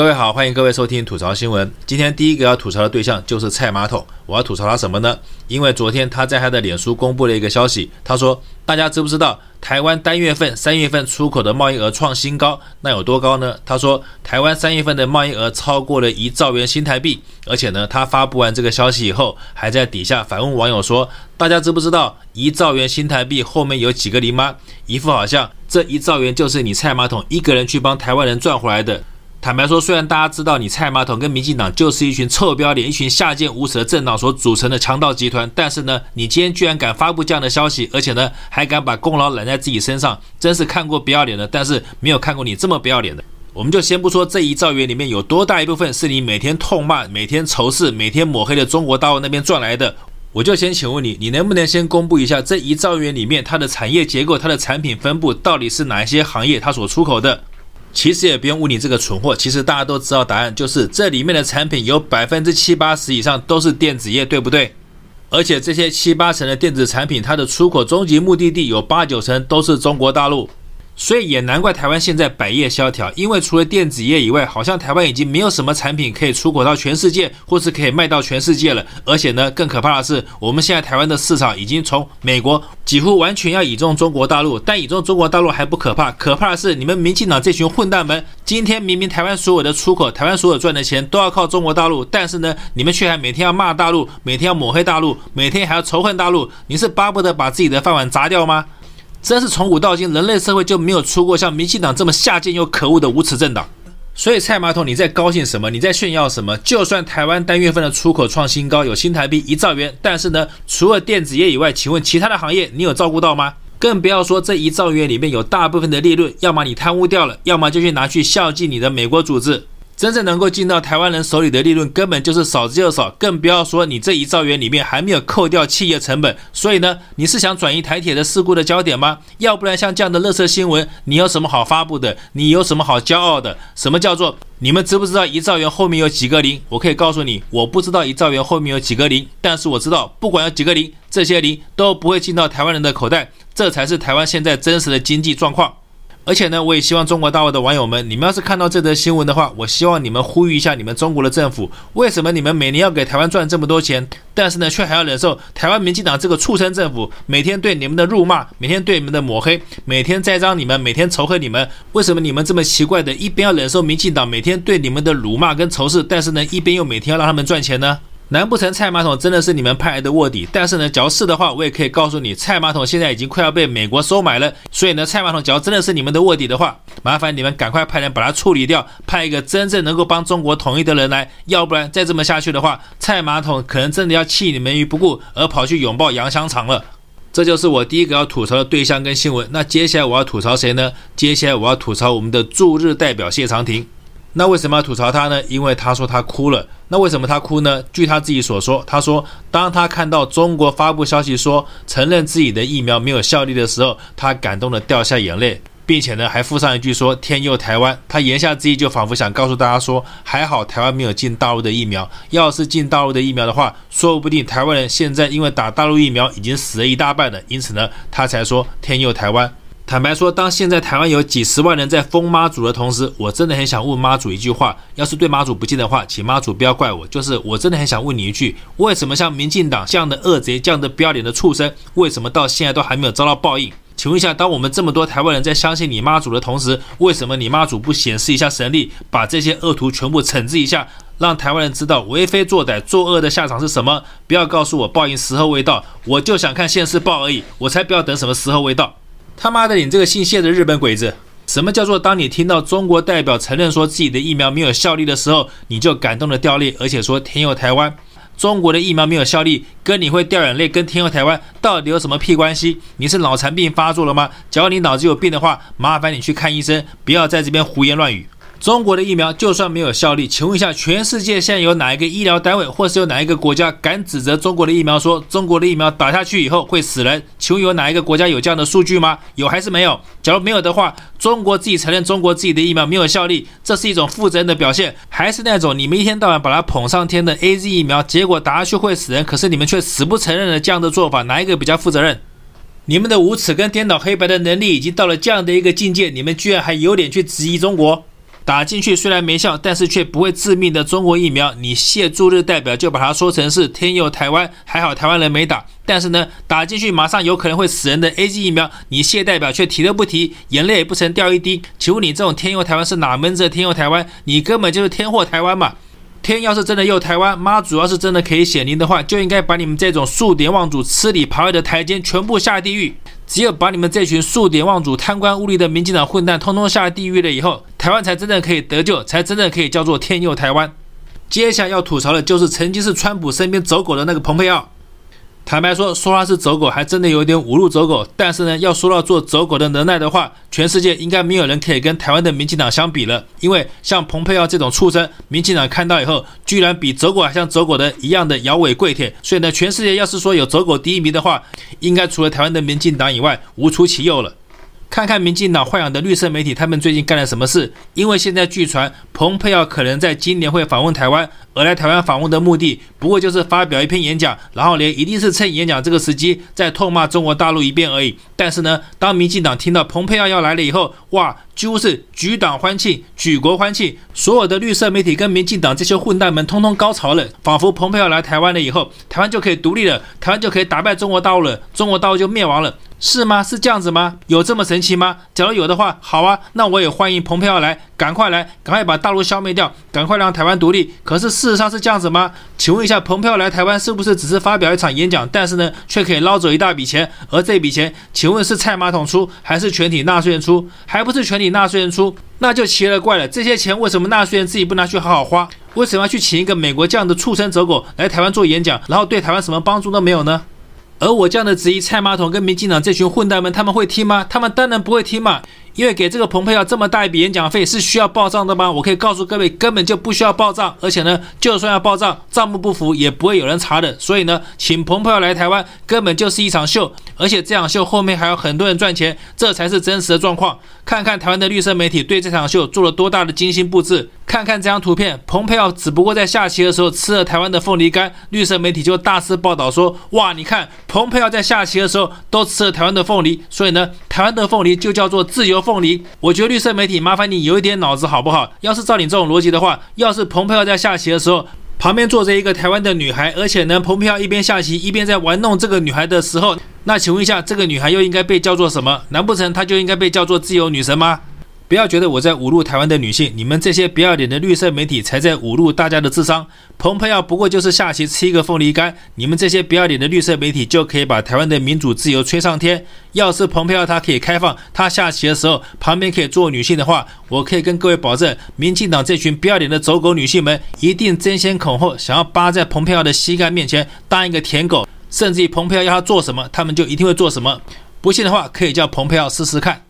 各位好，欢迎各位收听吐槽新闻。今天第一个要吐槽的对象就是蔡马桶。我要吐槽他什么呢？因为昨天他在他的脸书公布了一个消息，他说：“大家知不知道台湾单月份、三月份出口的贸易额创新高？那有多高呢？”他说：“台湾三月份的贸易额超过了一兆元新台币。”而且呢，他发布完这个消息以后，还在底下反问网友说：“大家知不知道一兆元新台币后面有几个零吗？”一副好像这一兆元就是你蔡马桶一个人去帮台湾人赚回来的。坦白说，虽然大家知道你蔡马桶跟民进党就是一群臭不要脸、一群下贱无耻的政党所组成的强盗集团，但是呢，你今天居然敢发布这样的消息，而且呢，还敢把功劳揽在自己身上，真是看过不要脸的，但是没有看过你这么不要脸的。我们就先不说这一兆元里面有多大一部分是你每天痛骂、每天仇视、每天抹黑的中国大陆那边赚来的，我就先请问你，你能不能先公布一下这一兆元里面它的产业结构、它的产品分布到底是哪一些行业它所出口的？其实也不用问你这个蠢货，其实大家都知道答案，就是这里面的产品有百分之七八十以上都是电子业，对不对？而且这些七八成的电子产品，它的出口终极目的地有八九成都是中国大陆。所以也难怪台湾现在百业萧条，因为除了电子业以外，好像台湾已经没有什么产品可以出口到全世界，或是可以卖到全世界了。而且呢，更可怕的是，我们现在台湾的市场已经从美国几乎完全要倚重中国大陆。但倚重中国大陆还不可怕，可怕的是你们民进党这群混蛋们，今天明明台湾所有的出口，台湾所有赚的钱都要靠中国大陆，但是呢，你们却还每天要骂大陆，每天要抹黑大陆，每天还要仇恨大陆。你是巴不得把自己的饭碗砸掉吗？真是从古到今，人类社会就没有出过像民进党这么下贱又可恶的无耻政党。所以蔡马桶，你在高兴什么？你在炫耀什么？就算台湾单月份的出口创新高，有新台币一兆元，但是呢，除了电子业以外，请问其他的行业你有照顾到吗？更不要说这一兆元里面有大部分的利润，要么你贪污掉了，要么就去拿去孝敬你的美国组织。真正能够进到台湾人手里的利润根本就是少之又少，更不要说你这一兆元里面还没有扣掉企业成本。所以呢，你是想转移台铁的事故的焦点吗？要不然像这样的垃圾新闻，你有什么好发布的？你有什么好骄傲的？什么叫做你们知不知道一兆元后面有几个零？我可以告诉你，我不知道一兆元后面有几个零，但是我知道不管有几个零，这些零都不会进到台湾人的口袋，这才是台湾现在真实的经济状况。而且呢，我也希望中国大陆的网友们，你们要是看到这则新闻的话，我希望你们呼吁一下你们中国的政府，为什么你们每年要给台湾赚这么多钱，但是呢，却还要忍受台湾民进党这个畜生政府每天对你们的辱骂，每天对你们的抹黑，每天栽赃你们，每天仇恨你们？为什么你们这么奇怪的，一边要忍受民进党每天对你们的辱骂跟仇视，但是呢，一边又每天要让他们赚钱呢？难不成蔡马桶真的是你们派来的卧底？但是呢，只要是的话，我也可以告诉你，蔡马桶现在已经快要被美国收买了。所以呢，蔡马桶只要真的是你们的卧底的话，麻烦你们赶快派人把他处理掉，派一个真正能够帮中国统一的人来。要不然再这么下去的话，蔡马桶可能真的要弃你们于不顾，而跑去拥抱杨香肠了。这就是我第一个要吐槽的对象跟新闻。那接下来我要吐槽谁呢？接下来我要吐槽我们的驻日代表谢长廷。那为什么要吐槽他呢？因为他说他哭了。那为什么他哭呢？据他自己所说，他说当他看到中国发布消息说承认自己的疫苗没有效力的时候，他感动的掉下眼泪，并且呢还附上一句说“天佑台湾”。他言下之意就仿佛想告诉大家说，还好台湾没有进大陆的疫苗，要是进大陆的疫苗的话，说不定台湾人现在因为打大陆疫苗已经死了一大半了。因此呢，他才说“天佑台湾”。坦白说，当现在台湾有几十万人在封妈祖的同时，我真的很想问妈祖一句话：要是对妈祖不敬的话，请妈祖不要怪我。就是我真的很想问你一句：为什么像民进党这样的恶贼、这样的不要脸的畜生，为什么到现在都还没有遭到报应？请问一下，当我们这么多台湾人在相信你妈祖的同时，为什么你妈祖不显示一下神力，把这些恶徒全部惩治一下，让台湾人知道为非作歹、作恶的下场是什么？不要告诉我报应时候未到，我就想看现世报而已，我才不要等什么时候未到。他妈的，你这个姓谢的日本鬼子！什么叫做当你听到中国代表承认说自己的疫苗没有效力的时候，你就感动的掉泪，而且说天佑台湾？中国的疫苗没有效力，跟你会掉眼泪，跟天佑台湾到底有什么屁关系？你是脑残病发作了吗？假如你脑子有病的话，麻烦你去看医生，不要在这边胡言乱语。中国的疫苗就算没有效力，请问一下，全世界现在有哪一个医疗单位，或是有哪一个国家敢指责中国的疫苗说中国的疫苗打下去以后会死人？请问有哪一个国家有这样的数据吗？有还是没有？假如没有的话，中国自己承认中国自己的疫苗没有效力，这是一种负责任的表现，还是那种你们一天到晚把它捧上天的 AZ 疫苗，结果打下去会死人，可是你们却死不承认的这样的做法，哪一个比较负责任？你们的无耻跟颠倒黑白的能力已经到了这样的一个境界，你们居然还有脸去质疑中国？打进去虽然没效，但是却不会致命的中国疫苗，你谢驻日代表就把它说成是天佑台湾，还好台湾人没打。但是呢，打进去马上有可能会死人的 A G 疫苗，你谢代表却提都不提，眼泪也不曾掉一滴。请问你这种天佑台湾是哪门子的天佑台湾？你根本就是天祸台湾嘛！天要是真的佑台湾，妈祖要是真的可以显灵的话，就应该把你们这种数典忘祖、吃里扒外的台奸全部下地狱。只有把你们这群数典忘祖、贪官污吏的民进党混蛋通通下地狱了以后，台湾才真正可以得救，才真正可以叫做天佑台湾。接下来要吐槽的就是曾经是川普身边走狗的那个蓬佩奥。坦白说，说他是走狗，还真的有点侮辱走狗。但是呢，要说到做走狗的能耐的话，全世界应该没有人可以跟台湾的民进党相比了。因为像蓬佩奥这种畜生，民进党看到以后，居然比走狗还像走狗的一样的摇尾跪舔。所以呢，全世界要是说有走狗第一名的话，应该除了台湾的民进党以外，无出其右了。看看民进党豢养的绿色媒体，他们最近干了什么事？因为现在据传，蓬佩奥可能在今年会访问台湾，而来台湾访问的目的，不过就是发表一篇演讲，然后连一定是趁演讲这个时机，再痛骂中国大陆一遍而已。但是呢，当民进党听到蓬佩奥要来了以后，哇，几乎是举党欢庆，举国欢庆，所有的绿色媒体跟民进党这些混蛋们通通高潮了，仿佛蓬佩奥来台湾了以后，台湾就可以独立了，台湾就可以打败中国大陆了，中国大陆就灭亡了。是吗？是这样子吗？有这么神奇吗？假如有的话，好啊，那我也欢迎蓬佩奥来，赶快来，赶快把大陆消灭掉，赶快让台湾独立。可是事实上是这样子吗？请问一下，蓬佩奥来台湾是不是只是发表一场演讲，但是呢，却可以捞走一大笔钱？而这笔钱，请问是蔡马桶出，还是全体纳税人出？还不是全体纳税人出？那就奇了怪了，这些钱为什么纳税人自己不拿去好好花？为什么要去请一个美国这样的畜生走狗来台湾做演讲，然后对台湾什么帮助都没有呢？而我这样的质疑，蔡马桶跟民进党这群混蛋们，他们会听吗？他们当然不会听嘛。因为给这个蓬佩奥这么大一笔演讲费是需要报账的吗？我可以告诉各位，根本就不需要报账，而且呢，就算要报账，账目不符也不会有人查的。所以呢，请蓬佩奥来台湾根本就是一场秀，而且这场秀后面还有很多人赚钱，这才是真实的状况。看看台湾的绿色媒体对这场秀做了多大的精心布置，看看这张图片，蓬佩奥只不过在下棋的时候吃了台湾的凤梨干，绿色媒体就大肆报道说，哇，你看蓬佩奥在下棋的时候都吃了台湾的凤梨，所以呢，台湾的凤梨就叫做自由凤。梨，我觉得绿色媒体麻烦你有一点脑子好不好？要是照你这种逻辑的话，要是蓬佩奥在下棋的时候，旁边坐着一个台湾的女孩，而且呢，蓬佩奥一边下棋一边在玩弄这个女孩的时候，那请问一下，这个女孩又应该被叫做什么？难不成她就应该被叫做自由女神吗？不要觉得我在侮辱台湾的女性，你们这些不要脸的绿色媒体才在侮辱大家的智商。蓬佩奥不过就是下棋吃一个凤梨干，你们这些不要脸的绿色媒体就可以把台湾的民主自由吹上天。要是蓬佩奥他可以开放，他下棋的时候旁边可以坐女性的话，我可以跟各位保证，民进党这群不要脸的走狗女性们一定争先恐后想要扒在蓬佩奥的膝盖面前当一个舔狗，甚至于蓬佩奥要他做什么，他们就一定会做什么。不信的话，可以叫蓬佩奥试试看。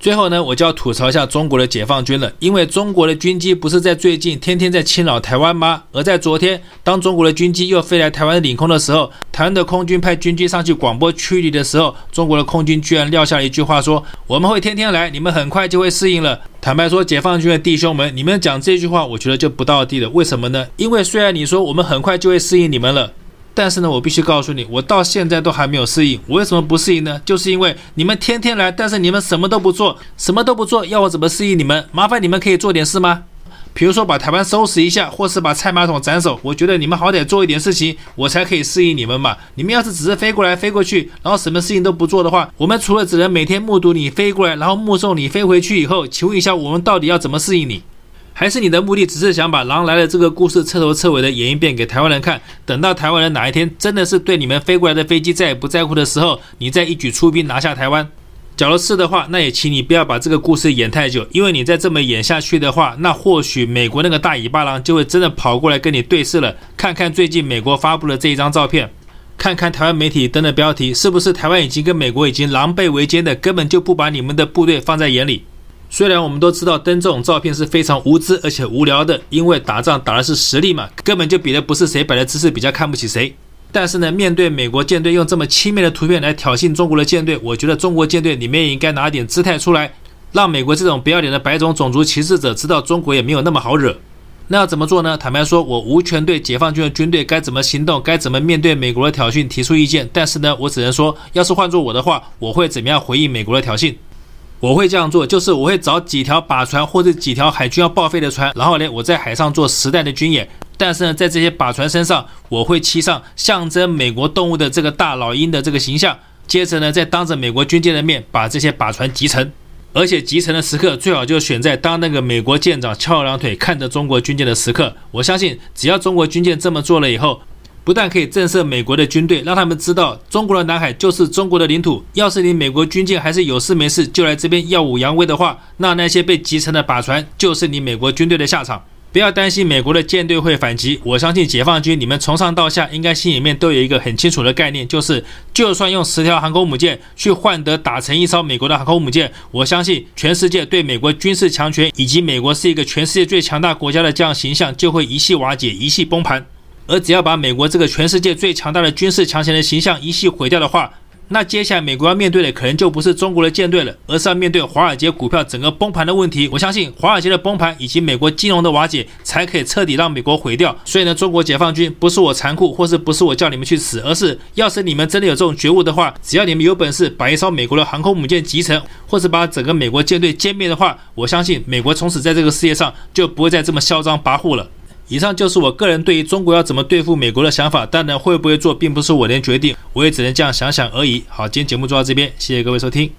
最后呢，我就要吐槽一下中国的解放军了，因为中国的军机不是在最近天天在侵扰台湾吗？而在昨天，当中国的军机又飞来台湾领空的时候，台湾的空军派军机上去广播驱离的时候，中国的空军居然撂下了一句话说：“我们会天天来，你们很快就会适应了。”坦白说，解放军的弟兄们，你们讲这句话，我觉得就不道地了。为什么呢？因为虽然你说我们很快就会适应你们了。但是呢，我必须告诉你，我到现在都还没有适应。我为什么不适应呢？就是因为你们天天来，但是你们什么都不做，什么都不做，要我怎么适应你们？麻烦你们可以做点事吗？比如说把台湾收拾一下，或是把菜马桶斩首。我觉得你们好歹做一点事情，我才可以适应你们嘛。你们要是只是飞过来飞过去，然后什么事情都不做的话，我们除了只能每天目睹你飞过来，然后目送你飞回去以后，请问一下，我们到底要怎么适应你？还是你的目的只是想把《狼来了》这个故事彻头彻尾的演一遍给台湾人看，等到台湾人哪一天真的是对你们飞过来的飞机再也不在乎的时候，你再一举出兵拿下台湾？假如是的话，那也请你不要把这个故事演太久，因为你再这么演下去的话，那或许美国那个大尾巴狼就会真的跑过来跟你对视了。看看最近美国发布的这一张照片，看看台湾媒体登的标题，是不是台湾已经跟美国已经狼狈为奸的，根本就不把你们的部队放在眼里？虽然我们都知道登这种照片是非常无知而且无聊的，因为打仗打的是实力嘛，根本就比的不是谁摆的姿势比较看不起谁。但是呢，面对美国舰队用这么轻蔑的图片来挑衅中国的舰队，我觉得中国舰队里面也应该拿点姿态出来，让美国这种不要脸的白种种族歧视者知道中国也没有那么好惹。那要怎么做呢？坦白说，我无权对解放军的军队该怎么行动，该怎么面对美国的挑衅提出意见。但是呢，我只能说，要是换做我的话，我会怎么样回应美国的挑衅？我会这样做，就是我会找几条靶船或者几条海军要报废的船，然后呢，我在海上做实弹的军演。但是呢，在这些靶船身上，我会漆上象征美国动物的这个大老鹰的这个形象。接着呢，再当着美国军舰的面把这些靶船击沉。而且击沉的时刻最好就选在当那个美国舰长翘二郎腿看着中国军舰的时刻。我相信，只要中国军舰这么做了以后，不但可以震慑美国的军队，让他们知道中国的南海就是中国的领土。要是你美国军舰还是有事没事就来这边耀武扬威的话，那那些被击沉的靶船就是你美国军队的下场。不要担心美国的舰队会反击，我相信解放军你们从上到下应该心里面都有一个很清楚的概念，就是就算用十条航空母舰去换得打沉一艘美国的航空母舰，我相信全世界对美国军事强权以及美国是一个全世界最强大国家的这样形象就会一系瓦解，一系崩盘。而只要把美国这个全世界最强大的军事强权的形象一系毁掉的话，那接下来美国要面对的可能就不是中国的舰队了，而是要面对华尔街股票整个崩盘的问题。我相信华尔街的崩盘以及美国金融的瓦解，才可以彻底让美国毁掉。所以呢，中国解放军不是我残酷，或是不是我叫你们去死，而是要是你们真的有这种觉悟的话，只要你们有本事把一艘美国的航空母舰击沉，或是把整个美国舰队歼灭的话，我相信美国从此在这个世界上就不会再这么嚣张跋扈了。以上就是我个人对于中国要怎么对付美国的想法，当然会不会做，并不是我能决定，我也只能这样想想而已。好，今天节目做到这边，谢谢各位收听。